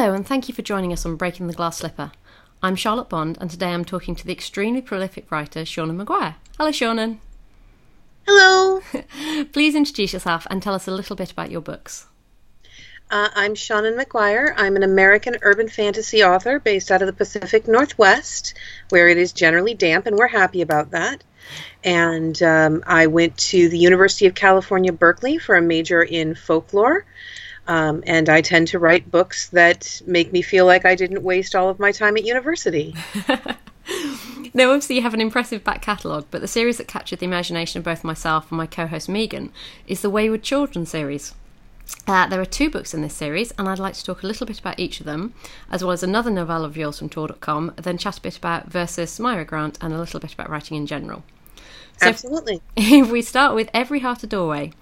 Hello, and thank you for joining us on Breaking the Glass Slipper. I'm Charlotte Bond, and today I'm talking to the extremely prolific writer Seanan McGuire. Hello, Seanan. Hello. Please introduce yourself and tell us a little bit about your books. Uh, I'm Seanan McGuire. I'm an American urban fantasy author based out of the Pacific Northwest, where it is generally damp, and we're happy about that. And um, I went to the University of California, Berkeley for a major in folklore. Um, and I tend to write books that make me feel like I didn't waste all of my time at university. now, obviously, you have an impressive back catalogue, but the series that captured the imagination of both myself and my co host Megan is the Wayward Children series. Uh, there are two books in this series, and I'd like to talk a little bit about each of them, as well as another novella of yours from Tor.com, then chat a bit about Versus Mira Grant and a little bit about writing in general. So Absolutely. If we start with Every Heart a Doorway,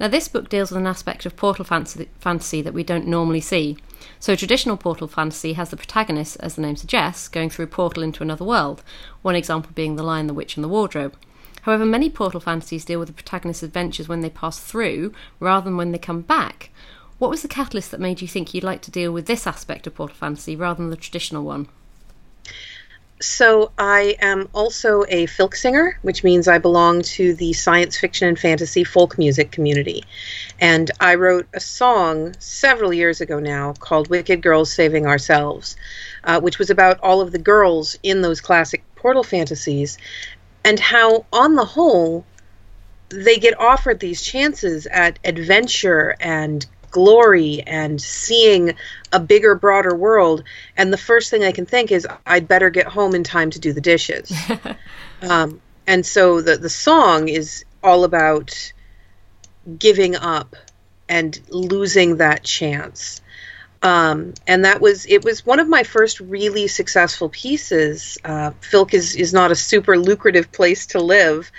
now, this book deals with an aspect of portal fantasy that we don't normally see. So, traditional portal fantasy has the protagonist, as the name suggests, going through a portal into another world, one example being The Lion, the Witch, and the Wardrobe. However, many portal fantasies deal with the protagonist's adventures when they pass through rather than when they come back. What was the catalyst that made you think you'd like to deal with this aspect of portal fantasy rather than the traditional one? So I am also a folk singer, which means I belong to the science fiction and fantasy folk music community. And I wrote a song several years ago now called Wicked Girls Saving Ourselves, uh, which was about all of the girls in those classic portal fantasies and how, on the whole, they get offered these chances at adventure and glory and seeing a bigger, broader world. And the first thing I can think is, I'd better get home in time to do the dishes. um, and so the, the song is all about giving up and losing that chance. Um, and that was it was one of my first really successful pieces. Uh, Filk is is not a super lucrative place to live,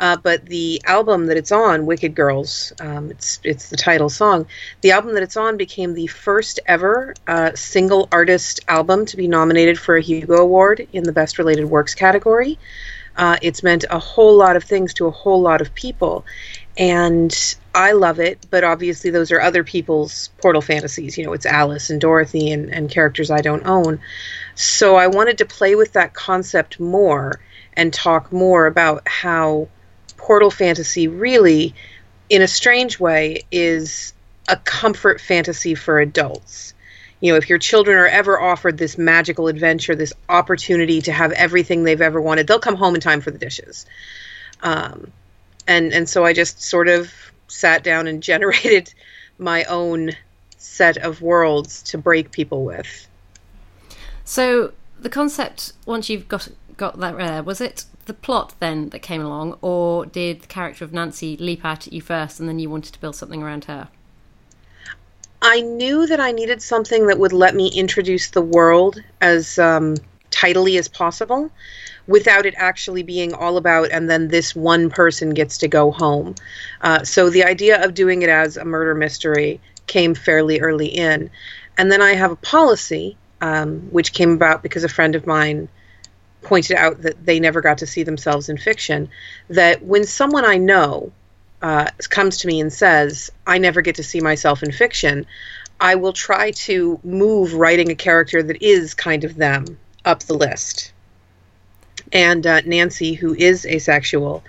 uh, but the album that it's on, Wicked Girls, um, it's it's the title song. The album that it's on became the first ever uh, single artist album to be nominated for a Hugo Award in the Best Related Works category. Uh, it's meant a whole lot of things to a whole lot of people, and I love it. But obviously, those are other people's portal fantasies. You know, it's Alice and Dorothy and, and characters I don't own. So I wanted to play with that concept more and talk more about how portal fantasy really, in a strange way, is a comfort fantasy for adults. You know, if your children are ever offered this magical adventure, this opportunity to have everything they've ever wanted, they'll come home in time for the dishes. Um, and and so I just sort of sat down and generated my own set of worlds to break people with. So the concept, once you've got got that there, was it the plot then that came along, or did the character of Nancy leap out at you first and then you wanted to build something around her? I knew that I needed something that would let me introduce the world as um, tidily as possible without it actually being all about and then this one person gets to go home. Uh, so the idea of doing it as a murder mystery came fairly early in. And then I have a policy, um, which came about because a friend of mine pointed out that they never got to see themselves in fiction. That when someone I know uh, comes to me and says, I never get to see myself in fiction, I will try to move writing a character that is kind of them up the list. And uh, Nancy, who is asexual,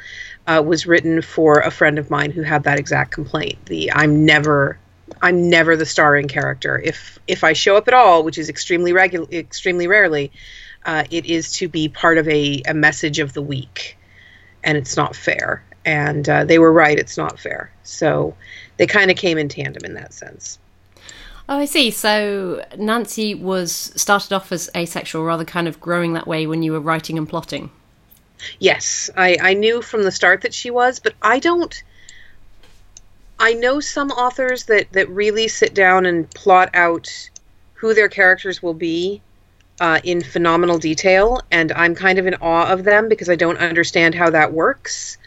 uh, was written for a friend of mine who had that exact complaint. The I'm never I'm never the starring character. If if I show up at all, which is extremely regular, extremely rarely, uh, it is to be part of a, a message of the week, and it's not fair. And uh, they were right; it's not fair. So they kind of came in tandem in that sense. Oh, I see. So Nancy was started off as asexual, rather kind of growing that way when you were writing and plotting. Yes, I, I knew from the start that she was, but I don't. I know some authors that that really sit down and plot out who their characters will be uh, in phenomenal detail, and I'm kind of in awe of them because I don't understand how that works.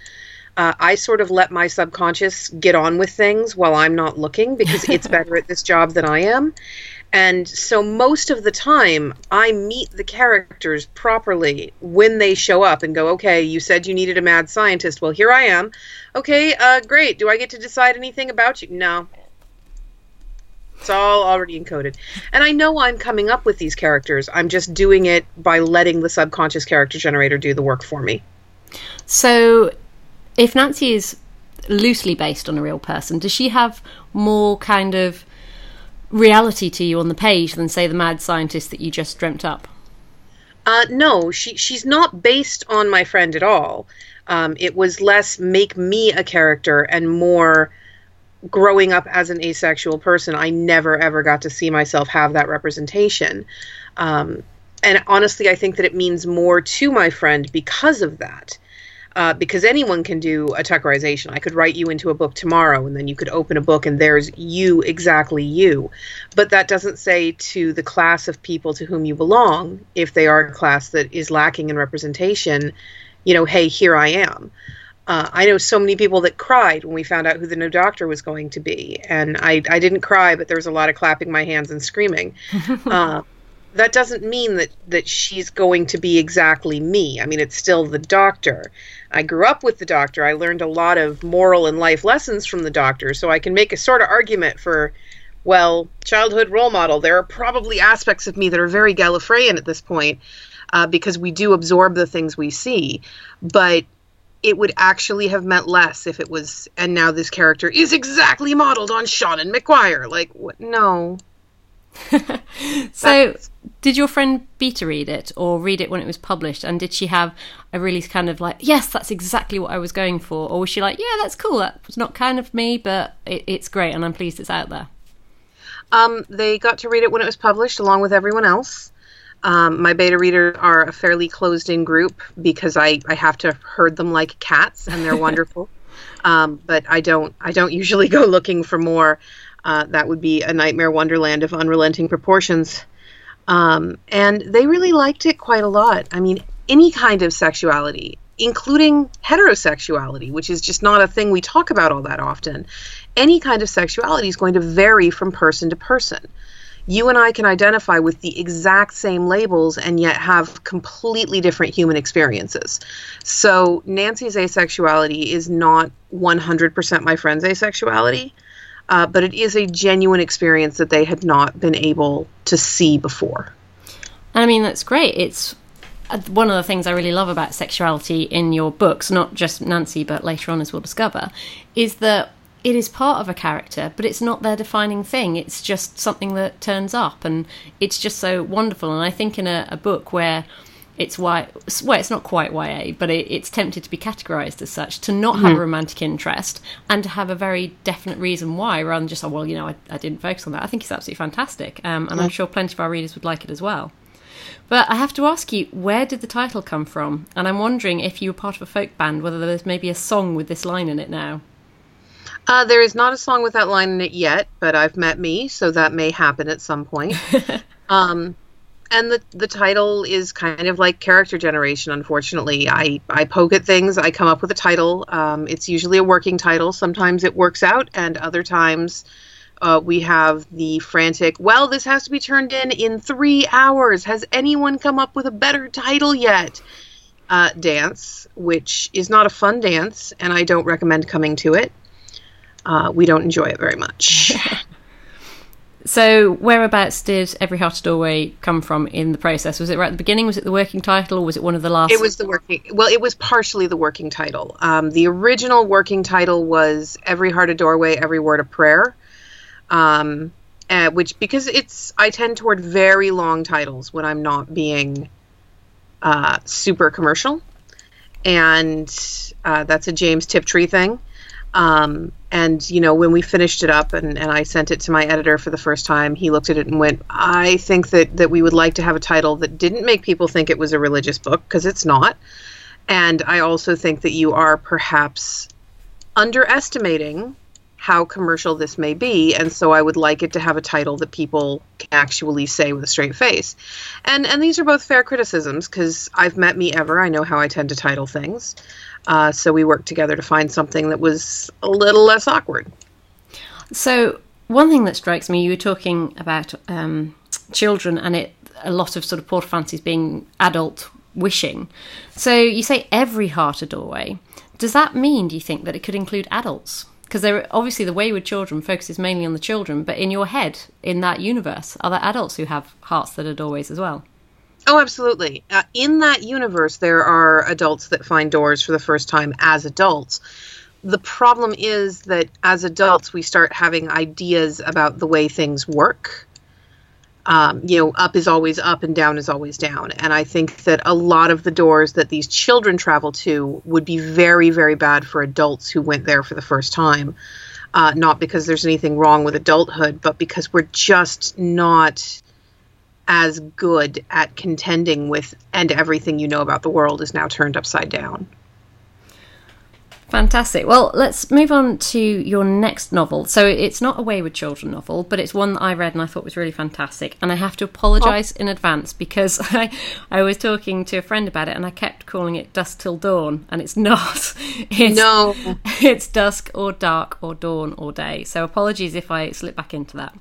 Uh, I sort of let my subconscious get on with things while I'm not looking because it's better at this job than I am. And so most of the time, I meet the characters properly when they show up and go, okay, you said you needed a mad scientist. Well, here I am. Okay, uh, great. Do I get to decide anything about you? No. It's all already encoded. And I know I'm coming up with these characters. I'm just doing it by letting the subconscious character generator do the work for me. So, if Nancy is loosely based on a real person, does she have more kind of reality to you on the page than, say, the mad scientist that you just dreamt up? Uh, no, she she's not based on my friend at all. Um, it was less make me a character and more growing up as an asexual person. I never ever got to see myself have that representation. Um, and honestly, I think that it means more to my friend because of that uh, because anyone can do a Tuckerization. I could write you into a book tomorrow, and then you could open a book, and there's you, exactly you. But that doesn't say to the class of people to whom you belong, if they are a class that is lacking in representation, you know, hey, here I am. Uh, I know so many people that cried when we found out who the new doctor was going to be, and I, I didn't cry, but there was a lot of clapping my hands and screaming. uh, that doesn't mean that that she's going to be exactly me. I mean, it's still the doctor. I grew up with the doctor. I learned a lot of moral and life lessons from the doctor, so I can make a sort of argument for well, childhood role model. There are probably aspects of me that are very Gallifreyan at this point uh, because we do absorb the things we see. But it would actually have meant less if it was, and now this character is exactly modeled on Seanan McGuire. Like, what? No, so, did your friend beta read it or read it when it was published? And did she have a really kind of like, yes, that's exactly what I was going for? Or was she like, yeah, that's cool. That's not kind of me, but it, it's great and I'm pleased it's out there? Um, they got to read it when it was published along with everyone else. Um, my beta readers are a fairly closed in group because I, I have to herd them like cats and they're wonderful. Um, but I don't I don't usually go looking for more. Uh, that would be a nightmare wonderland of unrelenting proportions. Um, and they really liked it quite a lot. I mean, any kind of sexuality, including heterosexuality, which is just not a thing we talk about all that often, any kind of sexuality is going to vary from person to person. You and I can identify with the exact same labels and yet have completely different human experiences. So, Nancy's asexuality is not 100% my friend's asexuality uh, but it is a genuine experience that they had not been able to see before. I mean, that's great. It's uh, one of the things I really love about sexuality in your books, not just Nancy, but later on as we'll discover, is that it is part of a character, but it's not their defining thing. It's just something that turns up, and it's just so wonderful. And I think in a, a book where it's why well it's not quite YA but it, it's tempted to be categorized as such to not have mm-hmm. a romantic interest and to have a very definite reason why rather than just oh well you know I, I didn't focus on that I think it's absolutely fantastic um, and I'm sure plenty of our readers would like it as well but I have to ask you where did the title come from and I'm wondering if you were part of a folk band whether there's maybe a song with this line in it now uh, there is not a song with that line in it yet, but I've met me, so that may happen at some point. um, and the the title is kind of like character generation. Unfortunately, I I poke at things. I come up with a title. Um, it's usually a working title. Sometimes it works out, and other times. Uh, we have the frantic, well, this has to be turned in in three hours. Has anyone come up with a better title yet? Uh, dance, which is not a fun dance, and I don't recommend coming to it. Uh, we don't enjoy it very much. So, whereabouts did Every Heart a Doorway come from in the process? Was it right at the beginning? Was it the working title, or was it one of the last? It was the working. Well, it was partially the working title. Um, the original working title was Every Heart a Doorway, Every Word a Prayer. Um, uh, which because it's I tend toward very long titles when I'm not being uh, super commercial, and uh, that's a James Tiptree thing. Um, and you know when we finished it up and, and i sent it to my editor for the first time he looked at it and went i think that, that we would like to have a title that didn't make people think it was a religious book because it's not. And i also think that you are perhaps underestimating how commercial this may be and so i would like it to have a title that people can actually say with a straight face. And and these are both fair criticisms because i've met me ever. I know how i tend to title things uh, so we worked together to find something that was a little less awkward. So one thing that strikes me, you were talking about um, children and it a lot of sort of portal fantasies being adult wishing. So you say every heart a doorway. Does that mean, do you think, that it could include adults? because obviously the Wayward Children focuses mainly on the children, but in your head, in that universe, are there adults who have hearts that are doorways as well? Oh, absolutely. Uh, in that universe, there are adults that find doors for the first time as adults. The problem is that as adults, we start having ideas about the way things work. Um, you know, up is always up and down is always down. And I think that a lot of the doors that these children travel to would be very, very bad for adults who went there for the first time. Uh, not because there's anything wrong with adulthood, but because we're just not as good at contending with and everything you know about the world is now turned upside down. Fantastic. Well, let's move on to your next novel. So it's not a Wayward Children novel, but it's one that I read and I thought was really fantastic. And I have to apologise oh. in advance because I, I was talking to a friend about it and I kept calling it Dusk Till Dawn, and it's not. It's, no. It's dusk or dark or dawn or day. So apologies if I slip back into that.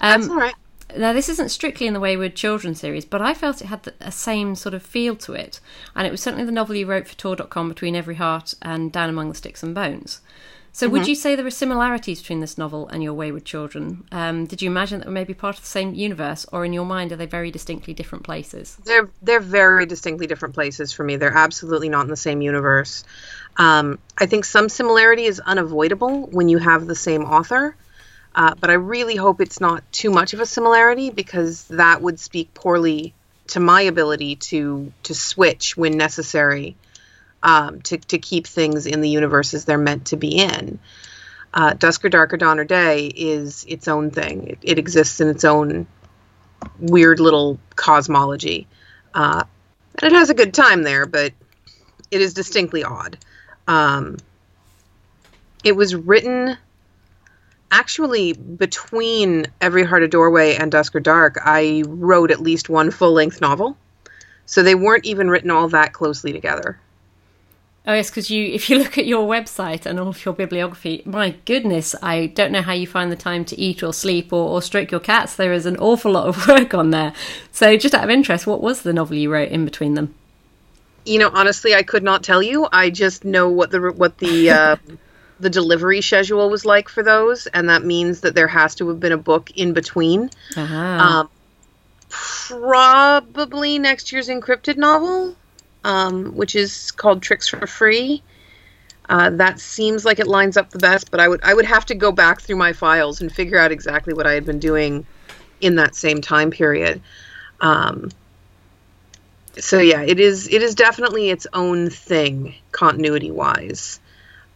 Um, That's all right. Now, this isn't strictly in the Wayward Children series, but I felt it had the a same sort of feel to it. And it was certainly the novel you wrote for Tor.com between Every Heart and Down Among the Sticks and Bones. So, mm-hmm. would you say there are similarities between this novel and your Wayward Children? Um, did you imagine that they may be part of the same universe, or in your mind, are they very distinctly different places? They're they're very distinctly different places for me. They're absolutely not in the same universe. Um, I think some similarity is unavoidable when you have the same author. Uh, but I really hope it's not too much of a similarity because that would speak poorly to my ability to to switch when necessary um, to to keep things in the universes they're meant to be in. Uh, Dusk or Dark or Dawn or Day is its own thing. It, it exists in its own weird little cosmology, uh, and it has a good time there, but it is distinctly odd. Um, it was written actually between Every Heart a Doorway and Dusk or Dark, I wrote at least one full length novel. So they weren't even written all that closely together. Oh yes, because you, if you look at your website and all of your bibliography, my goodness, I don't know how you find the time to eat or sleep or, or stroke your cats. There is an awful lot of work on there. So, just out of interest, what was the novel you wrote in between them? You know, honestly, I could not tell you. I just know what the what the uh, the delivery schedule was like for those, and that means that there has to have been a book in between. Uh-huh. Um, probably next year's InCryptid novel, um, which is called Tricks for Free. Uh, that seems like it lines up the best, but I would I would have to go back through my files and figure out exactly what I had been doing in that same time period. Um, so yeah, it is it is definitely its own thing continuity wise.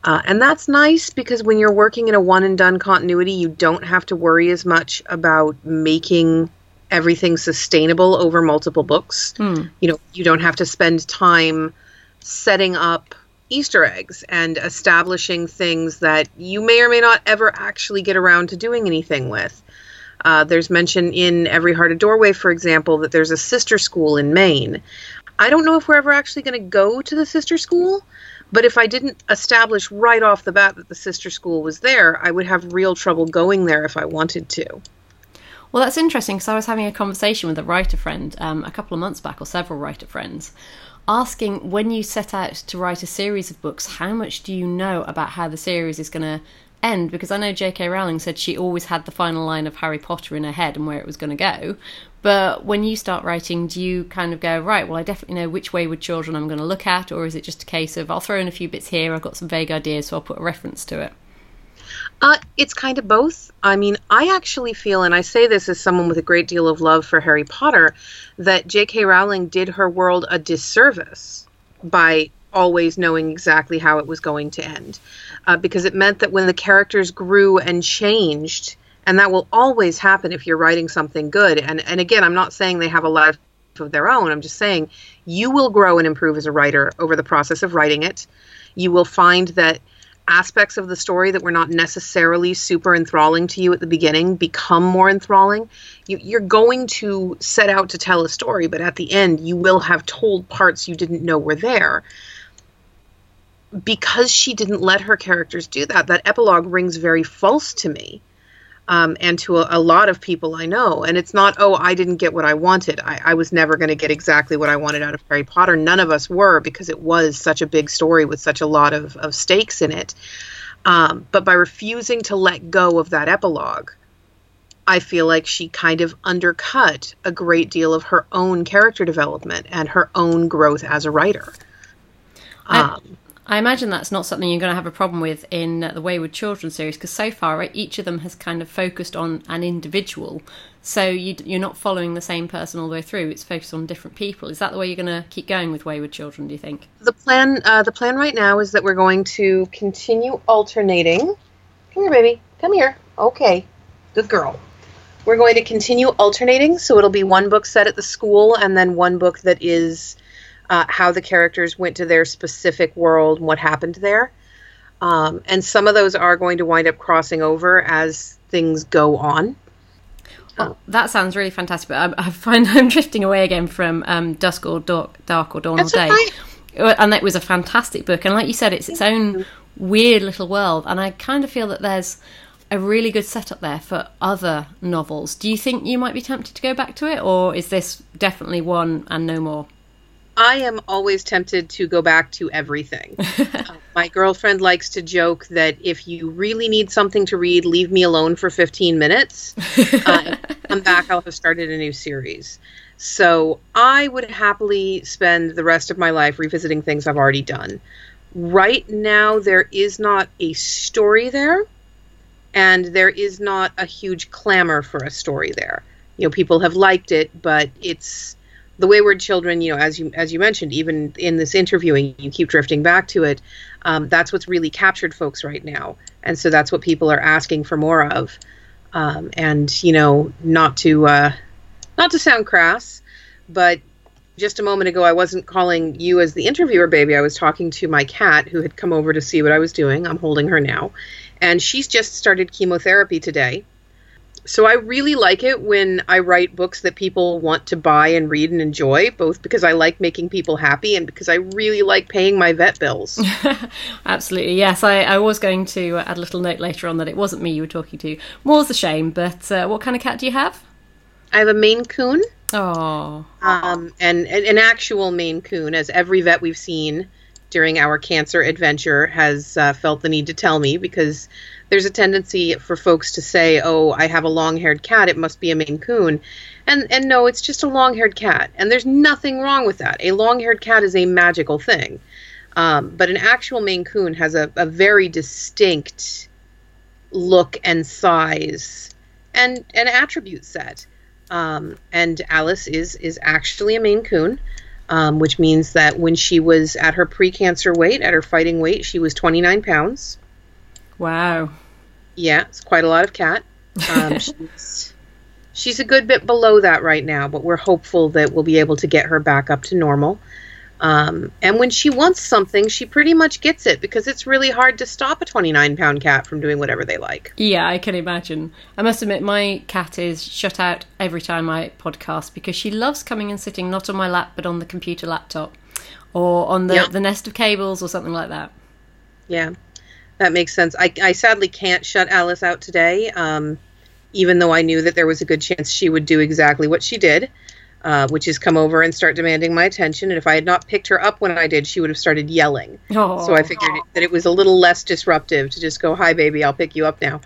Uh, and that's nice because when you're working in a one and done continuity, you don't have to worry as much about making everything sustainable over multiple books. Hmm. You know, you don't have to spend time setting up Easter eggs and establishing things that you may or may not ever actually get around to doing anything with. Uh, there's mention in Every Heart a Doorway, for example, that there's a sister school in Maine. I don't know if we're ever actually going to go to the sister school, but if I didn't establish right off the bat that the sister school was there, I would have real trouble going there if I wanted to. Well, that's interesting because I was having a conversation with a writer friend um, a couple of months back, or several writer friends, asking when you set out to write a series of books, how much do you know about how the series is going to end because I know J.K. Rowling said she always had the final line of Harry Potter in her head and where it was going to go. But when you start writing, do you kind of go, right, well, I definitely know which Wayward Children I'm going to look at, or is it just a case of I'll throw in a few bits here, I've got some vague ideas, so I'll put a reference to it? Uh, it's kind of both. I mean, I actually feel, and I say this as someone with a great deal of love for Harry Potter, that J.K. Rowling did her world a disservice by always knowing exactly how it was going to end. Uh, because it meant that when the characters grew and changed, and that will always happen if you're writing something good. And and again, I'm not saying they have a life of their own. I'm just saying you will grow and improve as a writer over the process of writing it. You will find that aspects of the story that were not necessarily super enthralling to you at the beginning become more enthralling. You, are going to set out to tell a story, but at the end, you will have told parts you didn't know were there because she didn't let her characters do that, that epilogue rings very false to me. Um, and to a, a, lot of people I know. And it's not, oh, I didn't get what I wanted. I, I was never going to get exactly what I wanted out of Harry Potter. None of us were because it was such a big story with such a lot of, of stakes in it. Um, but by refusing to let go of that epilogue, I feel like she kind of undercut a great deal of her own character development and her own growth as a writer. Um, I, imagine that's not something you're going to have a problem with in the Wayward Children series because so far each of them has kind of focused on an individual. So you, you're not following the same person all the way through. It's focused on different people. Is that the way you're going to keep going with Wayward Children? Do you think? The plan, uh, the plan right now is that we're going to continue alternating. Come here, baby. Come here. Okay, good girl. We're going to continue alternating, so it'll be one book set at the school and then one book that is uh, how the characters went to their specific world and what happened there. Um, and some of those are going to wind up crossing over as things go on. Well, that sounds really fantastic. But I, I find I'm drifting away again from um, Dusk or Dark, Dark or Dawn That's or Day. And that was a fantastic book. And like you said, it's its own weird little world. And I kind of feel that there's a really good setup there for other novels. Do you think you might be tempted to go back to it, or is this definitely one and no more? I am always tempted to go back to everything. uh, my girlfriend likes to joke that if you really need something to read, leave me alone for 15 minutes. Uh, come back, I'll have started a new series. So I would happily spend the rest of my life revisiting things I've already done. Right now, there is not a story there, and there is not a huge clamor for a story there. You know, people have liked it, but it's the wayward children you know as you as you mentioned even in this interviewing you keep drifting back to it um, that's what's really captured folks right now. And so that's what people are asking for more of. Um, and you know not to uh, not to sound crass but just a moment ago i wasn't calling you as the interviewer baby. I was talking to my cat who had come over to see what i was doing. I'm holding her now. And she's just started chemotherapy today so I really like it when I write books that people want to buy and read and enjoy, both because I like making people happy and because I really like paying my vet bills. Absolutely, yes. I, I, was going to add a little note later on that it wasn't me you were talking to. More's a shame, but uh, what kind of cat do you have? I have a Maine Coon. Oh. Um, and, and an actual Maine Coon, as every vet we've seen during our cancer adventure has uh, felt the need to tell me because there's a tendency for folks to say, "Oh, I have a long-haired cat; it must be a Maine Coon," and and no, it's just a long-haired cat, and there's nothing wrong with that. A long-haired cat is a magical thing, um, but an actual Maine Coon has a, a very distinct look and size and an attribute set. Um, and Alice is is actually a Maine Coon. Um, which means that when she was at her pre-cancer weight, at her fighting weight, she was 29 pounds. Wow. Yeah, it's quite a lot of cat. Um, she's, she's a good bit below that right now, but we're hopeful that we'll be able to get her back up to normal. Um, and when she wants something, she pretty much gets it because it's really hard to stop a 29 pound cat from doing whatever they like. Yeah, I can imagine. I must admit, my cat is shut out every time I podcast because she loves coming and sitting not on my lap but on the computer laptop or on the, yeah. the nest of cables or something like that. Yeah. That makes sense. I, I sadly can't shut Alice out today, um, even though I knew that there was a good chance she would do exactly what she did, uh, which is come over and start demanding my attention. And if I had not picked her up when I did, she would have started yelling. Oh. So I figured that it was a little less disruptive to just go, "Hi, baby, I'll pick you up now."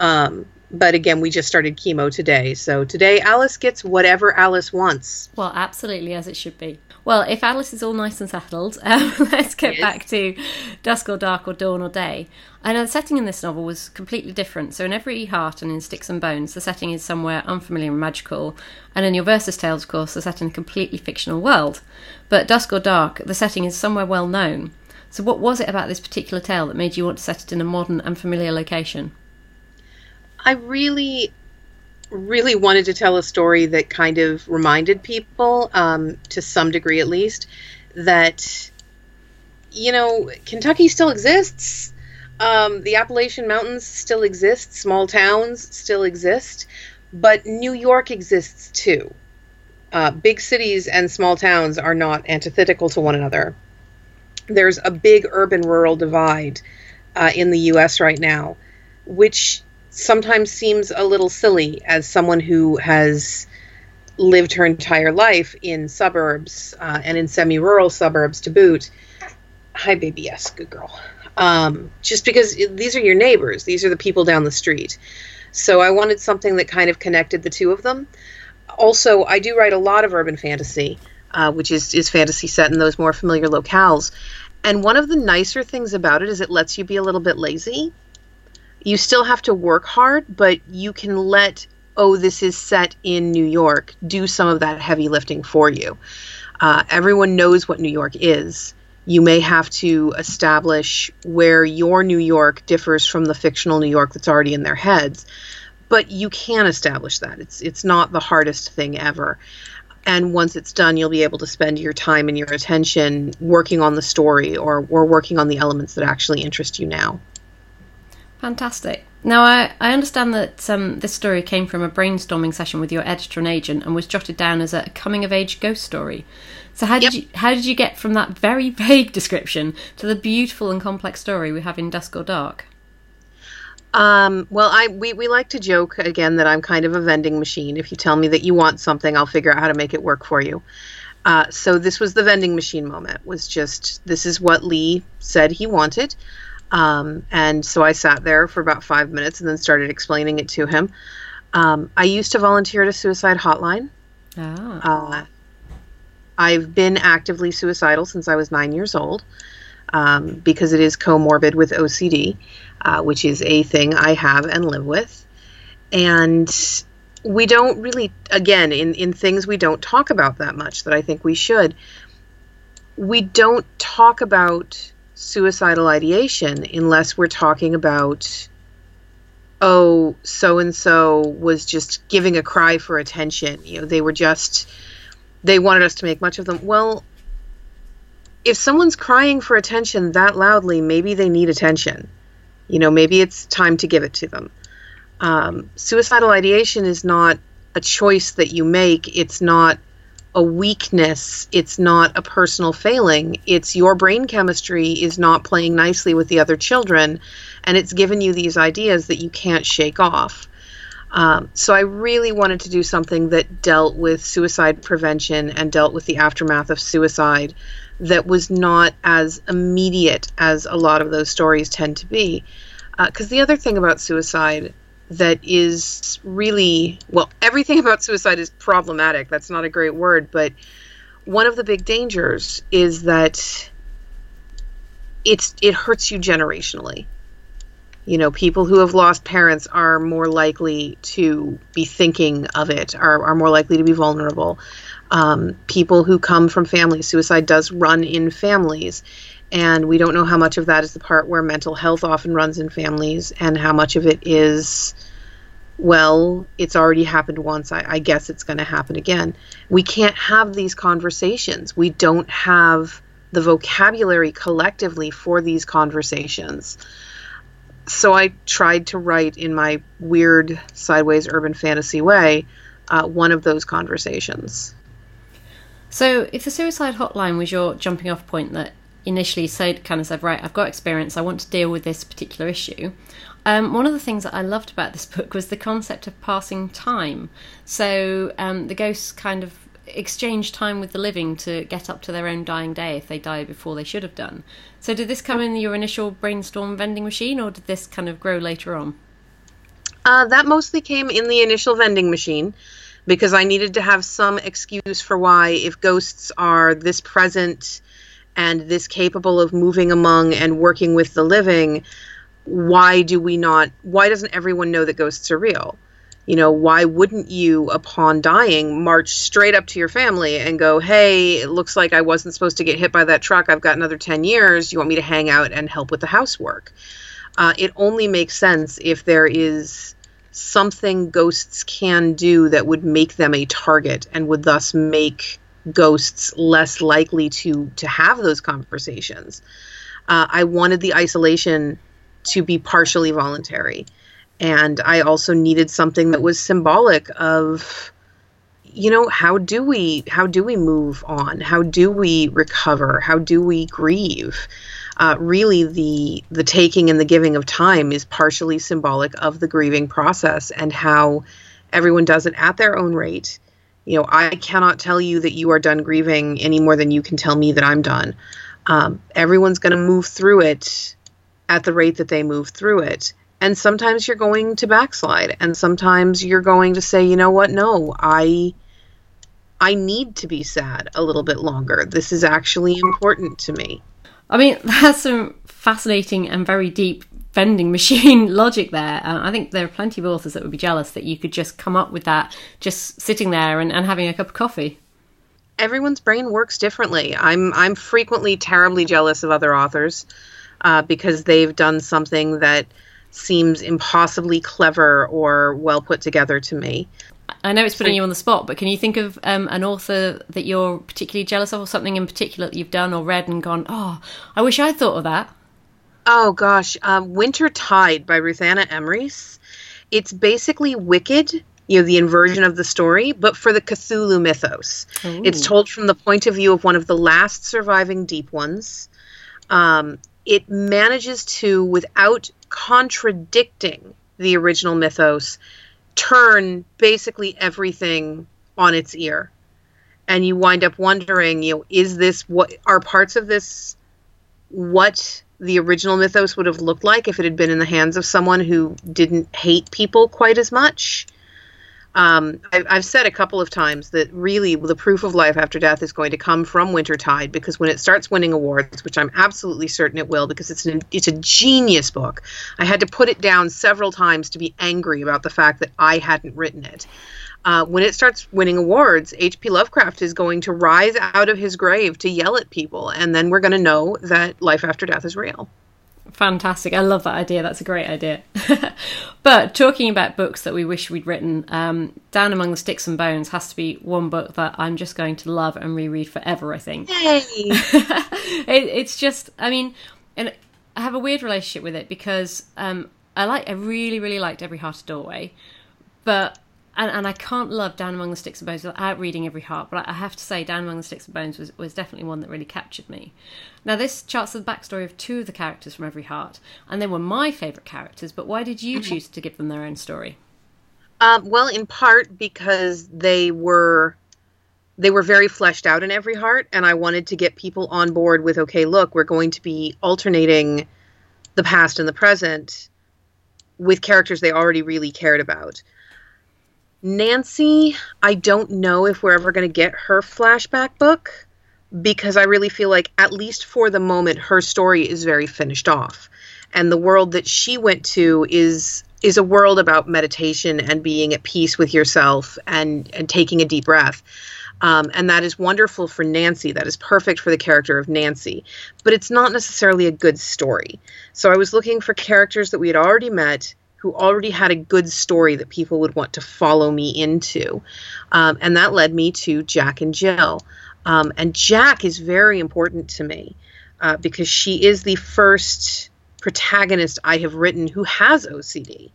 Um, but again, we just started chemo today. So today, Alice gets whatever Alice wants. Well, absolutely, as it should be. Well, if Alice is all nice and settled, um, let's get yes. back to Dusk or Dark or Dawn or Day. I know the setting in this novel was completely different. So, in Every Heart and in Sticks and Bones, the setting is somewhere unfamiliar and magical. And in your Versus Tales, of course, the set in a completely fictional world. But Dusk or Dark, the setting is somewhere well known. So, what was it about this particular tale that made you want to set it in a modern and familiar location? I really, really wanted to tell a story that kind of reminded people, um, to some degree at least, that, you know, Kentucky still exists. Um, the Appalachian Mountains still exist. Small towns still exist. But New York exists too. Uh, big cities and small towns are not antithetical to one another. There's a big urban rural divide uh, in the US right now, which sometimes seems a little silly as someone who has lived her entire life in suburbs uh, and in semi rural suburbs to boot. Hi, baby. Yes, good girl. Um, just because these are your neighbors, these are the people down the street. So I wanted something that kind of connected the two of them. Also, I do write a lot of urban fantasy, uh, which is, is fantasy set in those more familiar locales. And one of the nicer things about it is it lets you be a little bit lazy. You still have to work hard, but you can let, oh, this is set in New York, do some of that heavy lifting for you. Uh, everyone knows what New York is. You may have to establish where your New York differs from the fictional New York that's already in their heads, but you can establish that. It's it's not the hardest thing ever. And once it's done, you'll be able to spend your time and your attention working on the story or, or working on the elements that actually interest you now. Fantastic. Now, I, I understand that um, this story came from a brainstorming session with your editor and agent and was jotted down as a coming of age ghost story. So, how did you how did you get from that very vague description to the beautiful and complex story we have in Dusk or Dark? Um, well, I we, we like to joke again that I'm kind of a vending machine. If you tell me that you want something, I'll figure out how to make it work for you. Uh, so this was the vending machine moment. Was just this is what Lee said he wanted. Um, and so I sat there for about five minutes and then started explaining it to him. Um, I used to volunteer at a suicide hotline. Oh. Uh, I've been actively suicidal since I was nine years old um, because it is comorbid with OCD, uh, which is a thing I have and live with. And we don't really, again, in, in things we don't talk about that much that I think we should, we don't talk about suicidal ideation unless we're talking about oh so and so was just giving a cry for attention. You know they were just they wanted us to make much of them. Well if someone's crying for attention that loudly maybe they need attention. You know maybe it's time to give it to them. Um, suicidal ideation is not a choice that you make. It's not a weakness. It's not a personal failing. It's your brain chemistry is not playing nicely with the other children, and it's given you these ideas that you can't shake off. Um, so I really wanted to do something that dealt with suicide prevention and dealt with the aftermath of suicide that was not as immediate as a lot of those stories tend to be. Because uh, the other thing about suicide that is really well everything about suicide is problematic. That's not a great word but one of the big dangers is that it's it hurts you generationally. You know people who have lost parents are more likely to be thinking of it are, are more likely to be vulnerable. Um, people who come from families suicide does run in families and we don't know how much of that is the part where mental health often runs in families and how much of it is well it's already happened once. I, I guess it's going to happen again. We can't have these conversations. We don't have the vocabulary collectively for these conversations. So i tried to write in my weird sideways urban fantasy way uh, one of those conversations. So if the suicide hotline was your jumping off point that initially said kind of said, right, I've got experience, I want to deal with this particular issue. Um, one of the things that I loved about this book was the concept of passing time. So um, the ghosts kind of exchange time with the living to get up to their own dying day if they die before they should have done. So did this come in your initial brainstorm vending machine, or did this kind of grow later on? Uh, that mostly came in the initial vending machine because I needed to have some excuse for why, if ghosts are this present and this capable of moving among and working with the living, why do we not? Why doesn't everyone know that ghosts are real? You know, why wouldn't you, upon dying, march straight up to your family and go, Hey, it looks like I wasn't supposed to get hit by that truck. I've got another 10 years. You want me to hang out and help with the housework? Uh, it only makes sense if there is something ghosts can do that would make them a target and would thus make ghosts less likely to to have those conversations. Uh, I wanted the isolation to be partially voluntary, and I also needed something that was symbolic of you know how do we how do we move on? How do we recover? How do we grieve? Uh, really the the taking and the giving of time is partially symbolic of the grieving process and how everyone does it at their own rate you know, I cannot tell you that you are done grieving any more than you can tell me that I'm done. Um, everyone's going to move through it at the rate that they move through it. And sometimes you're going to backslide, and sometimes you're going to say, you know what, no, I. I need to be sad a little bit longer. This is actually important to me. I mean, that's some fascinating and very deep vending machine logic there. Uh, I think there are plenty of authors that would be jealous that you could just come up with that just sitting there and, and having a cup of coffee. Everyone's brain works differently. I'm I'm frequently terribly jealous of other authors uh, because they've done something that seems impossibly clever or well put together to me. I know it's putting you on the spot, but can you think of um, an author that you're particularly jealous of, or something in particular that you've done or read and gone, "Oh, I wish I'd thought of that." Oh gosh, um, Winter Tide by Ruthanna Emrys. It's basically Wicked, you know, the inversion of the story, but for the Cthulhu mythos. Ooh. It's told from the point of view of one of the last surviving deep ones. Um, it manages to, without contradicting the original mythos, turn basically everything on its ear. And you wind up wondering, you know, is this what are parts of this what the original mythos would have looked like if it had been in the hands of someone who didn't hate people quite as much. Um, I, I've said a couple of times that really the proof of life after death is going to come from Winter Tide because when it starts winning awards, which I'm absolutely certain it will, because it's an, it's a genius book. I had to put it down several times to be angry about the fact that I hadn't written it uh, when it starts winning awards, H.P. Lovecraft is going to rise out of his grave to yell at people, and then we're going to know that life after death is real. Fantastic. I love that idea. That's a great idea. but talking about books that we wish we'd written, um, Down Among the Sticks and Bones has to be one book that I'm just going to love and reread forever, I think. Hey. it, it's just, I mean, and I have a weird relationship with it because um, I like, I really, really liked Every Heart a Doorway, but and, and I can't love Down Among the Sticks and Bones without reading Every Heart, but I have to say Down Among the Sticks and Bones was, was definitely one that really captured me. Now, this charts the backstory of two of the characters from Every Heart, and they were my favourite characters, but why did you mm-hmm. choose to give them their own story? Um, well, in part because they were they were very fleshed out in Every Heart, and I wanted to get people on board with okay, look, we're going to be alternating the past and the present with characters they already really cared about. Nancy, I don't know if we're ever going to get her flashback book because I really feel like, at least for the moment, her story is very finished off. And the world that she went to is is a world about meditation and being at peace with yourself and and taking a deep breath. Um, and that is wonderful for Nancy. That is perfect for the character of Nancy. But it's not necessarily a good story. So I was looking for characters that we had already met who already had a good story that people would want to follow me into. Um, and that led me to Jack and Jill. Um, and Jack is very important to me uh, because she is the first protagonist I have written who has OCD.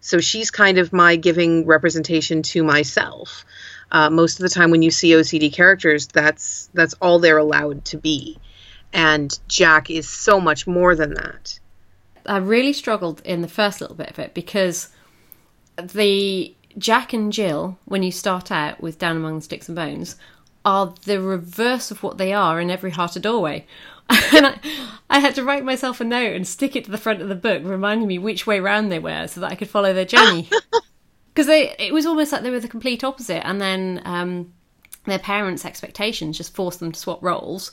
So she's kind of my giving representation to myself. Uh, most of the time, when you see OCD characters, that's that's all they're allowed to be, and Jack is so much more than that. I really struggled in the first little bit of it because the Jack and Jill, when you start out with Down Among the Sticks and Bones, are the reverse of what they are in Every Heart a Doorway. and I, I, had to write myself a note and stick it to the front of the book, reminding me which way round they were so that I could follow their journey. Because it was almost like they were the complete opposite. And then um, their parents' expectations just forced them to swap roles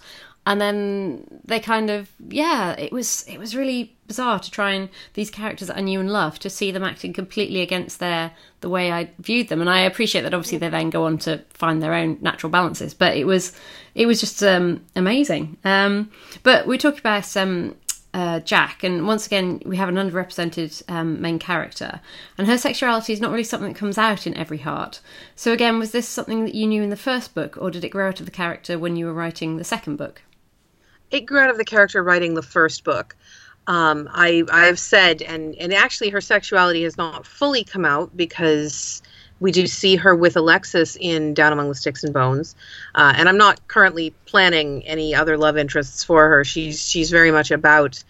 and then they kind of yeah it was it was really bizarre to try and these characters that i knew and loved to see them acting completely against their the way i viewed them and i appreciate that obviously they then go on to find their own natural balances but it was it was just um, amazing um, but we talked about um, uh, Jack, and once again, we have an underrepresented um, main character, and her sexuality is not really something that comes out in every heart. So, again, was this something that you knew in the first book, or did it grow out of the character when you were writing the second book? It grew out of the character writing the first book. Um, I I've said, and and actually her sexuality has not fully come out because we do see her with Alexis in Down Among the Sticks and Bones, uh, and I'm not currently planning any other love interests for her. She's she's very much about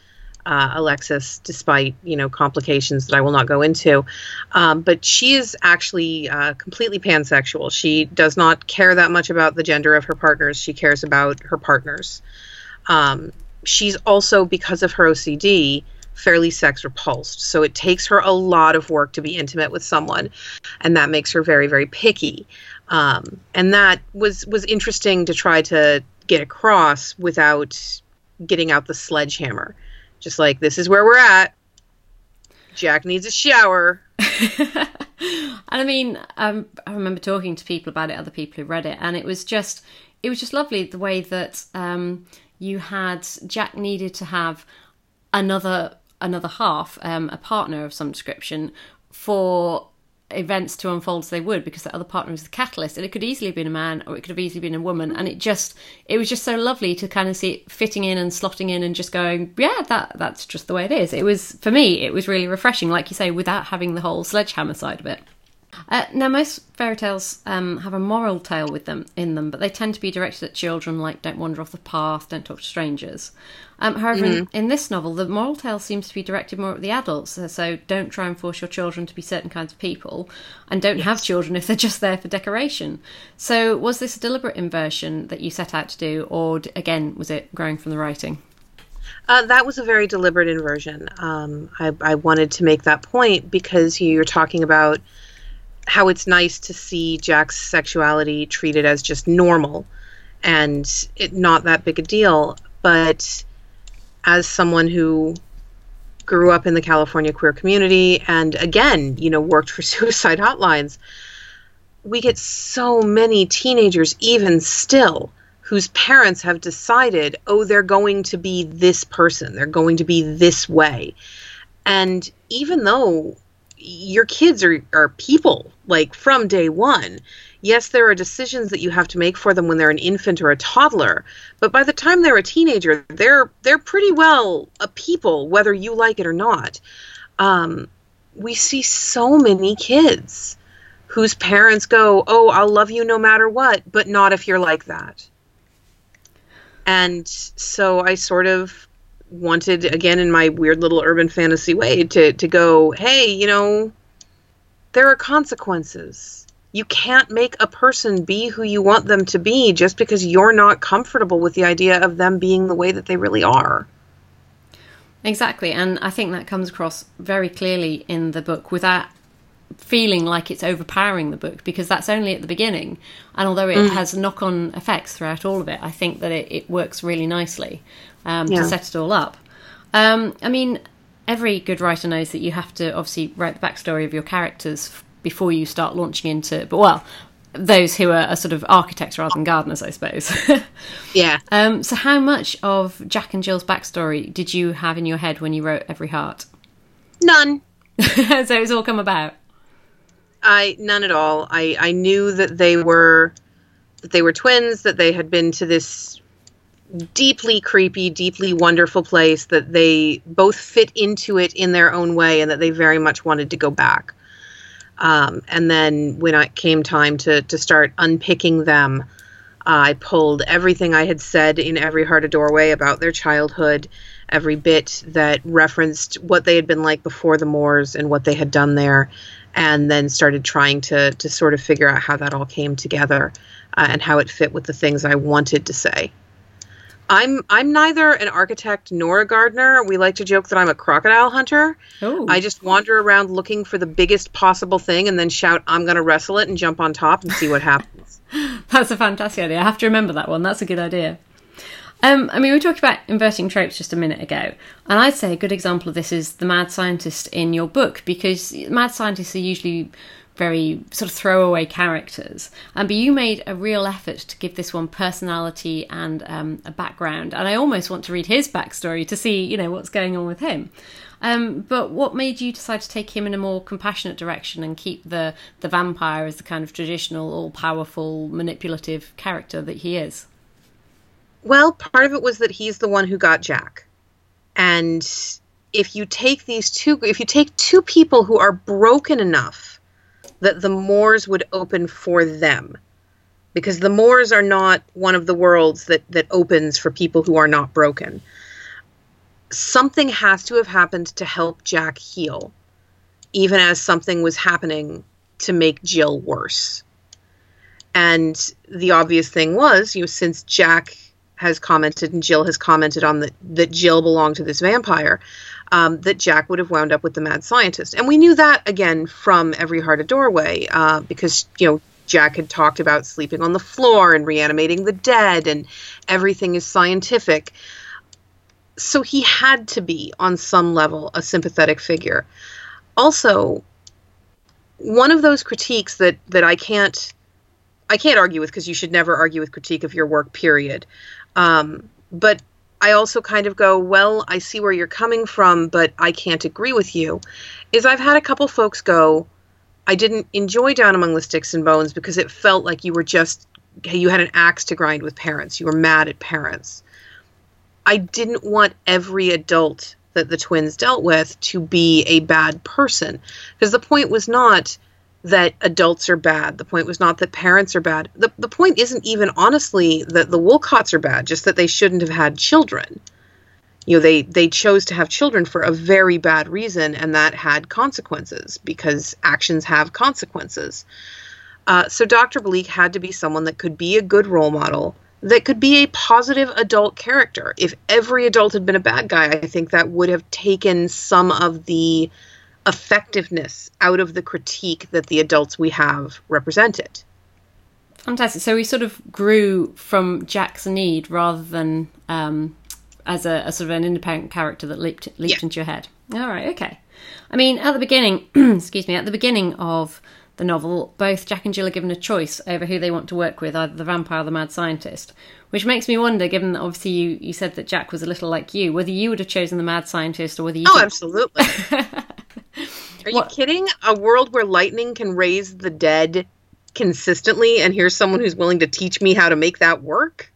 uh, Alexis, despite you know complications that I will not go into. Um, but she is actually uh, completely pansexual. She does not care that much about the gender of her partners. She cares about her partners. Um, she's also, because of her OCD, fairly sex repulsed. So it takes her a lot of work to be intimate with someone, and that makes her very, very picky. Um, and that was was interesting to try to get across without getting out the sledgehammer. Just like this is where we're at. Jack needs a shower. and I mean, um, I remember talking to people about it, other people who read it, and it was just, it was just lovely the way that um, you had Jack needed to have another another half, um, a partner of some description, for events to unfold as they would because the other partner was the catalyst. And it could easily have been a man or it could have easily been a woman. And it just it was just so lovely to kind of see it fitting in and slotting in and just going yeah that that's just the way it is. It was for me it was really refreshing like you say without having the whole sledgehammer side of it uh, now, most fairy tales um, have a moral tale with them in them, but they tend to be directed at children, like "Don't wander off the path," "Don't talk to strangers." Um, however, mm-hmm. in, in, this novel, the moral tale seems to be directed more at the adults. So, so, don't try and force your children to be certain kinds of people, and don't yes. have children if they're just there for decoration. So, was this a deliberate inversion that you set out to do, or again, was it growing from the writing? Uh, that was a very deliberate inversion. Um, I, I wanted to make that point because you're talking about how it's nice to see Jack's sexuality treated as just normal and it not that big a deal. But as someone who grew up in the California queer community and again, you know, worked for suicide hotlines, we get so many teenagers, even still, whose parents have decided, oh, they're going to be this person, they're going to be this way. And even though your kids are, are people like from day one. Yes there are decisions that you have to make for them when they're an infant or a toddler but by the time they're a teenager they're they're pretty well a people whether you like it or not. Um, we see so many kids whose parents go oh i'll love you no matter what but not if you're like that. And so i sort of wanted again in my weird little urban fantasy way to to go hey you know there are consequences. You can't make a person be who you want them to be just because you're not comfortable with the idea of them being the way that they really are. Exactly and i think that comes across very clearly in the book without feeling like it's overpowering the book because that's only at the beginning and although it mm. has knock-on effects throughout all of it i think that it, it works really nicely um, yeah. to set it all up. Um, I mean, every good writer knows that you have to obviously write the backstory of your characters before you start launching into, but well, those who are, are sort of architects rather than gardeners, I suppose. yeah. Um, so, how much of Jack and Jill's backstory did you have in your head when you wrote Every Heart? None. so it's all come about. I none at all. I I knew that they were that they were twins, that they had been to this deeply creepy, deeply wonderful place that they both fit into it in their own way and that they very much wanted to go back. Um, and then when it came time to, to start unpicking them, I pulled everything I had said in Every Heart a Doorway about their childhood, every bit that referenced what they had been like before the Moors and what they had done there, and then started trying to, to sort of figure out how that all came together uh, and how it fit with the things I wanted to say. I'm I'm neither an architect nor a gardener. We like to joke that I'm a crocodile hunter. Ooh. I just wander around looking for the biggest possible thing and then shout, "I'm going to wrestle it" and jump on top and see what happens. That's a fantastic idea. I have to remember that one. That's a good idea. Um, I mean, we talked about inverting tropes just a minute ago, and I'd say a good example of this is the mad scientist in your book because mad scientists are usually very sort of throwaway characters. Um, but you made a real effort to give this one personality and um, a background. And I almost want to read his backstory to see, you know, what's going on with him. Um, but what made you decide to take him in a more compassionate direction and keep the the vampire as the kind of traditional, all powerful, manipulative character that he is? Well, part of it was that he's the one who got Jack, and if you take these two, if you take two people who are broken enough that the moors would open for them. Because the moors are not one of the worlds that that opens for people who are not broken. Something has to have happened to help jack heal even as something was happening to make jill worse. And the obvious thing was you know since jack has commented and Jill has commented on that that Jill belonged to this vampire, um, that Jack would have wound up with the mad scientist, and we knew that again from Every Heart a Doorway uh, because you know Jack had talked about sleeping on the floor and reanimating the dead, and everything is scientific. So he had to be, on some level, a sympathetic figure. Also, one of those critiques that that I can't I can't argue with because you should never argue with critique of your work, period. Um, but I also kind of go, well, I see where you're coming from, but I can't agree with you. Is I've had a couple folks go, I didn't enjoy Down Among the Sticks and Bones because it felt like you were just, you had an axe to grind with parents. You were mad at parents. I didn't want every adult that the twins dealt with to be a bad person because the point was not that adults are bad. The point was not that parents are bad. The, the point isn't even honestly that the Wolcotts are bad, just that they shouldn't have had children. You know, they, they chose to have children for a very bad reason, and that had consequences because actions have consequences. Uh, so Dr. Bleak had to be someone that could be a good role model, that could be a positive adult character. If every adult had been a bad guy, I think that would have taken some of the effectiveness out of the critique that the adults we have represented. Fantastic. So we sort of grew from Jack's need rather than um, as a, a, sort of an independent character that leaped leaped yeah. into your head. All right. Okay. I mean, at the beginning, excuse me, at the beginning of the novel, both Jack and Jill are given a choice over who they want to work with, either the vampire or the mad scientist. Which makes me wonder, given that obviously you, you said that Jack was a little like you, whether you would have chosen the mad scientist or whether you. Oh, absolutely. Are you kidding? A world where lightning can raise the dead consistently, and here's someone who's willing to teach me how to make that work?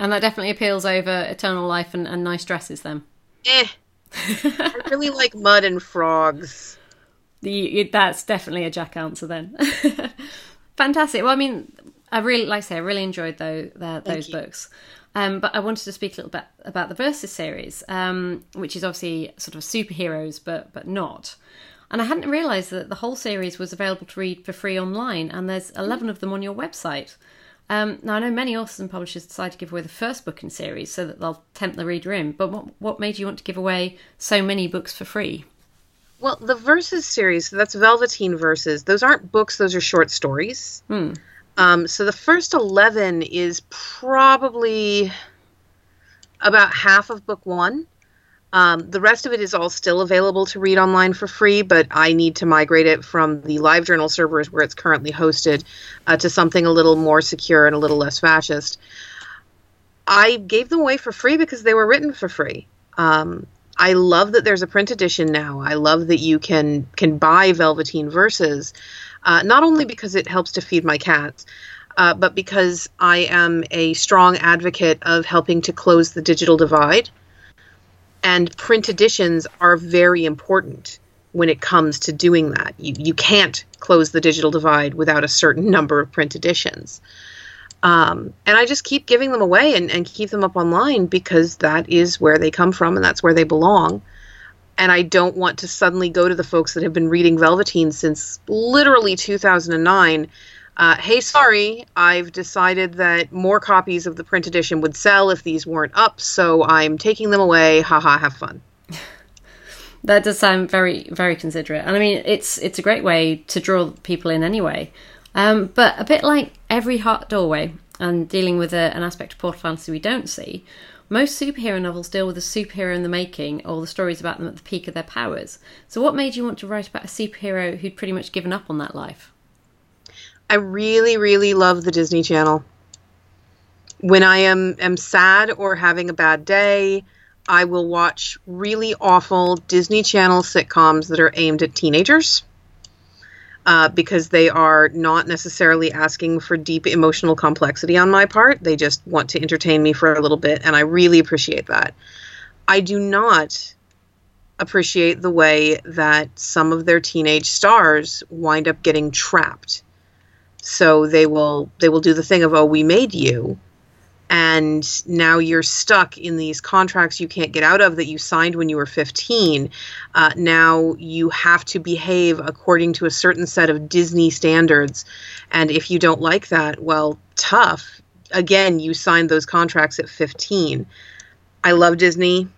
And that definitely appeals over eternal life and, and nice dresses, then. Eh. I really like mud and frogs. The, that's definitely a Jack answer then. Fantastic. Well, I mean, I really, like I say, I really enjoyed though the, those books. Um, but I wanted to speak a little bit about the Versus series, um, which is obviously sort of superheroes, but but not. And I hadn't realised that the whole series was available to read for free online, and there's 11 of them on your website. Um, now, I know many authors and publishers decide to give away the first book in series so that they'll tempt the reader in, but what, what made you want to give away so many books for free? Well, the Versus series, so that's Velveteen Versus, those aren't books, those are short stories. Hmm. Um, so the first 11 is probably about half of book one. Um, the rest of it is all still available to read online for free, but I need to migrate it from the LiveJournal servers where it's currently hosted uh, to something a little more secure and a little less fascist. I gave them away for free because they were written for free. Um, I love that there's a print edition now. I love that you can can buy Velveteen Versus, uh, not only because it helps to feed my cats, uh, but because I am a strong advocate of helping to close the digital divide and print editions are very important when it comes to doing that. You, you can't close the digital divide without a certain number of print editions. Um, and I just keep giving them away and, and keep them up online because that is where they come from and that's where they belong. And I don't want to suddenly go to the folks that have been reading Velveteen since literally 2009 uh, hey, sorry, I've decided that more copies of the print edition would sell if these weren't up, so I'm taking them away. Haha, have fun. that does sound very, very considerate, and I mean, it's it's a great way to draw people in anyway. Um, but a bit like every heart doorway and dealing with a, an aspect of portal fantasy we don't see, most superhero novels deal with a superhero in the making or the stories about them at the peak of their powers. So, what made you want to write about a superhero who'd pretty much given up on that life? I really, really love the Disney Channel. When I am am sad or having a bad day, I will watch really awful Disney Channel sitcoms that are aimed at teenagers. Uh, because they are not necessarily asking for deep emotional complexity on my part. They just want to entertain me for a little bit, and I really appreciate that. I do not appreciate the way that some of their teenage stars wind up getting trapped so they will they will do the thing of oh we made you and now you're stuck in these contracts you can't get out of that you signed when you were 15 uh, now you have to behave according to a certain set of disney standards and if you don't like that well tough again, you signed those contracts at 15. I love Disney.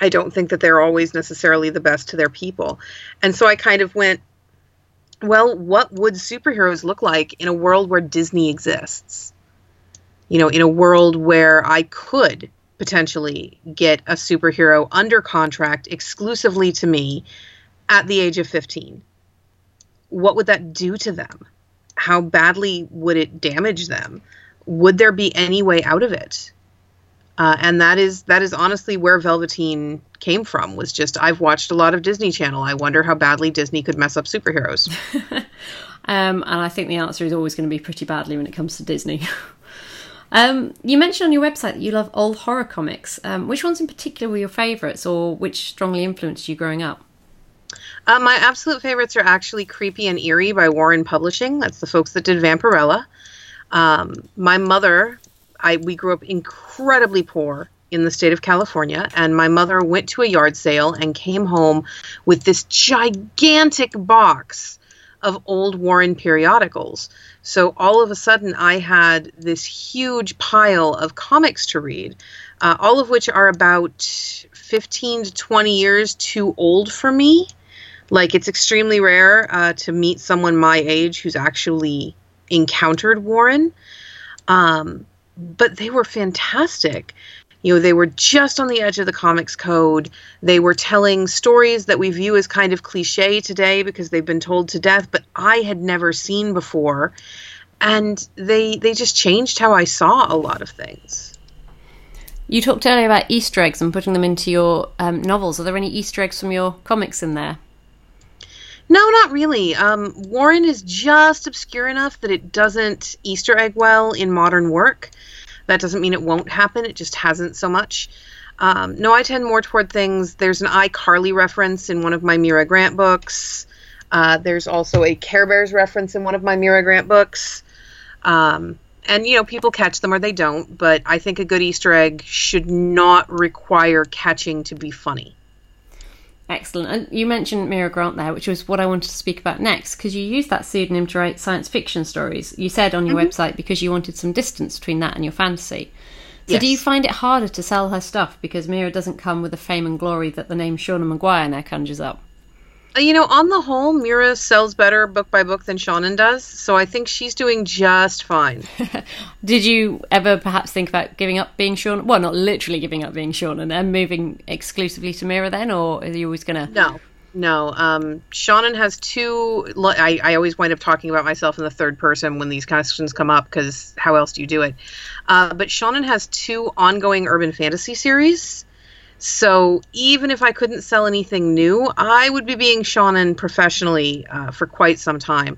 I don't think that they're always necessarily the best to their people. And so I kind of went, well, what would superheroes look like in a world where Disney exists? You know, in a world where I could potentially get a superhero under contract exclusively to me at the age of 15. What would that do to them? How badly would it damage them? Would there be any way out of it? Uh, and that is that is honestly where Velveteen came from. Was just I've watched a lot of Disney Channel. I wonder how badly Disney could mess up superheroes. um, and I think the answer is always going to be pretty badly when it comes to Disney. um, you mentioned on your website that you love old horror comics. Um, which ones in particular were your favourites, or which strongly influenced you growing up? Uh, my absolute favorites are actually Creepy and Eerie by Warren Publishing. That's the folks that did Vampirella. Um, my mother I we grew up incredibly poor in the state of California, and my mother went to a yard sale and came home with this gigantic box of old Warren periodicals. So all of a sudden, I had this huge pile of comics to read, uh, all of which are about 15 to 20 years too old for me. Like, it's extremely rare uh, to meet someone my age who's actually encountered Warren. Um, but they were fantastic. You know, they were just on the edge of the comics code. They were telling stories that we view as kind of cliche today because they've been told to death, but I had never seen before. And they they just changed how I saw a lot of things. You talked earlier about Easter eggs and putting them into your um, novels. Are there any Easter eggs from your comics in there? No, not really. Um, Warren is just obscure enough that it doesn't Easter egg well in modern work. That doesn't mean it won't happen, it just hasn't so much. Um, no, I tend more toward things. There's an iCarly reference in one of my Mira Grant books. Uh, there's also a Care Bears reference in one of my Mira Grant books. Um, and, you know, people catch them or they don't, but I think a good Easter egg should not require catching to be funny. Excellent. And you mentioned Mira Grant there, which was what I wanted to speak about next, because you used that pseudonym to write science fiction stories. You said on your mm-hmm. website because you wanted some distance between that and your fantasy. So yes. do you find it harder to sell her stuff because Mira doesn't come with the fame and glory that the name Seanan McGuire now conjures up? Uh, you know, on the whole, Mira sells better book by book than Seanan does, so I think she's doing just fine. Did you ever perhaps think about giving up being Seanan? Well, not literally giving up being Seanan and then moving exclusively to Mira then, or are you always going to? No, no. Um, Seanan has two. I, I always wind up talking about myself in the third person when these questions come up because how else do you do it? Uh, but Seanan has two ongoing urban fantasy series so even if I couldn't sell anything new, I would be being Seanan professionally uh, for quite some time.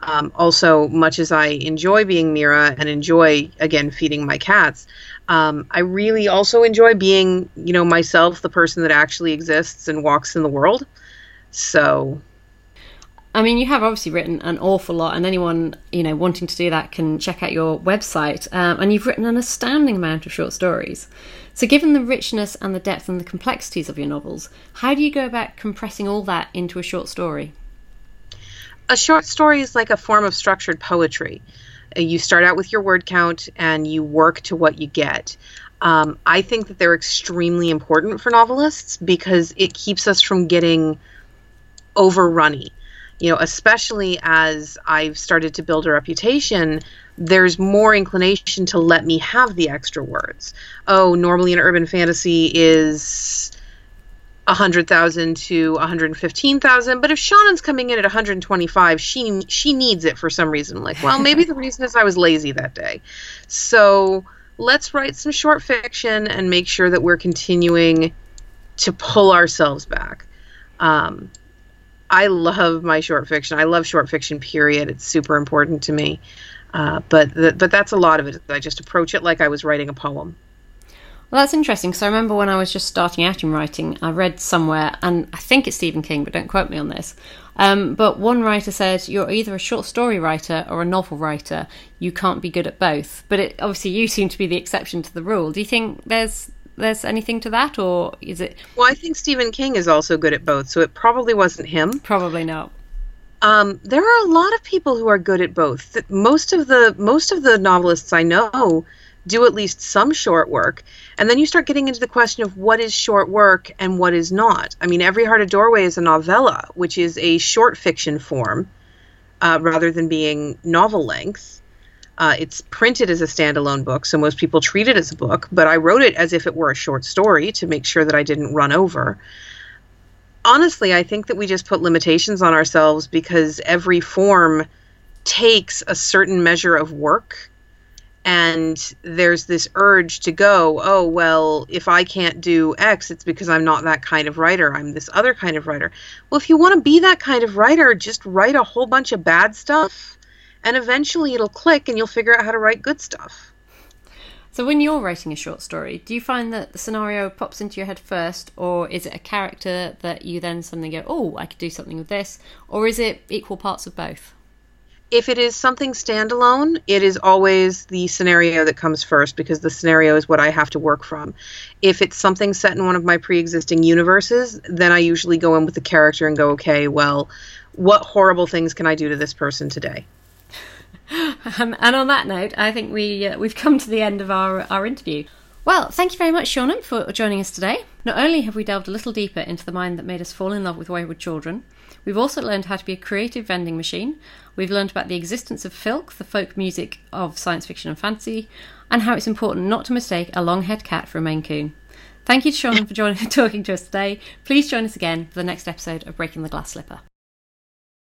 Um, also, much as I enjoy being Mira and enjoy again feeding my cats, um, I really also enjoy being, you know, myself, the person that actually exists and walks in the world. So I mean, you have obviously written an awful lot, and anyone you know wanting to do that can check out your website. Um, and you've written an astounding amount of short stories. So, given the richness and the depth and the complexities of your novels, how do you go about compressing all that into a short story? A short story is like a form of structured poetry. Uh, you start out with your word count and you work to what you get. Um, I think that they're extremely important for novelists because it keeps us from getting overrunny you know, especially as I've started to build a reputation, there's more inclination to let me have the extra words. Oh, normally an urban fantasy is 100,000 to 115,000, but if Seanan's coming in at 125, she she needs it for some reason. Like, well, maybe the reason is I was lazy that day. So, let's write some short fiction and make sure that we're continuing to pull ourselves back. Um, I love my short fiction. I love short fiction. Period. It's super important to me. Uh, but the, but that's a lot of it. I just approach it like I was writing a poem. Well, that's interesting. So I remember when I was just starting out in writing, I read somewhere, and I think it's Stephen King, but don't quote me on this. Um, but one writer said, "You're either a short story writer or a novel writer. You can't be good at both." But it, obviously, you seem to be the exception to the rule. Do you think there's there's anything to that, or is it? Well, I think Stephen King is also good at both, so it probably wasn't him. Probably not. Um, there are a lot of people who are good at both. Most of the most of the novelists I know do at least some short work, and then you start getting into the question of what is short work and what is not. I mean, Every Heart a Doorway is a novella, which is a short fiction form uh, rather than being novel length. Uh, it's printed as a standalone book, so most people treat it as a book, but I wrote it as if it were a short story to make sure that I didn't run over. Honestly, I think that we just put limitations on ourselves because every form takes a certain measure of work. And there's this urge to go, oh, well, if I can't do X, it's because I'm not that kind of writer. I'm this other kind of writer. Well, if you want to be that kind of writer, just write a whole bunch of bad stuff and eventually it'll click and you'll figure out how to write good stuff. So, when you're writing a short story, do you find that the scenario pops into your head first, or is it a character that you then suddenly go, oh, I could do something with this, or is it equal parts of both? If it is something standalone, it is always the scenario that comes first because the scenario is what I have to work from. If it's something set in one of my pre existing universes, then I usually go in with the character and go, okay, well, what horrible things can I do to this person today? Um, and on that note, I think we uh, we've come to the end of our our interview. Well, thank you very much, Seanan, for joining us today. Not only have we delved a little deeper into the mind that made us fall in love with Wayward Children, we've also learned how to be a creative vending machine. We've learned about the existence of filk, the folk music of science fiction and fantasy, and how it's important not to mistake a long-haired cat for a Maine Coon. Thank you to Seanan for joining, talking to us today. Please join us again for the next episode of Breaking the Glass Slipper.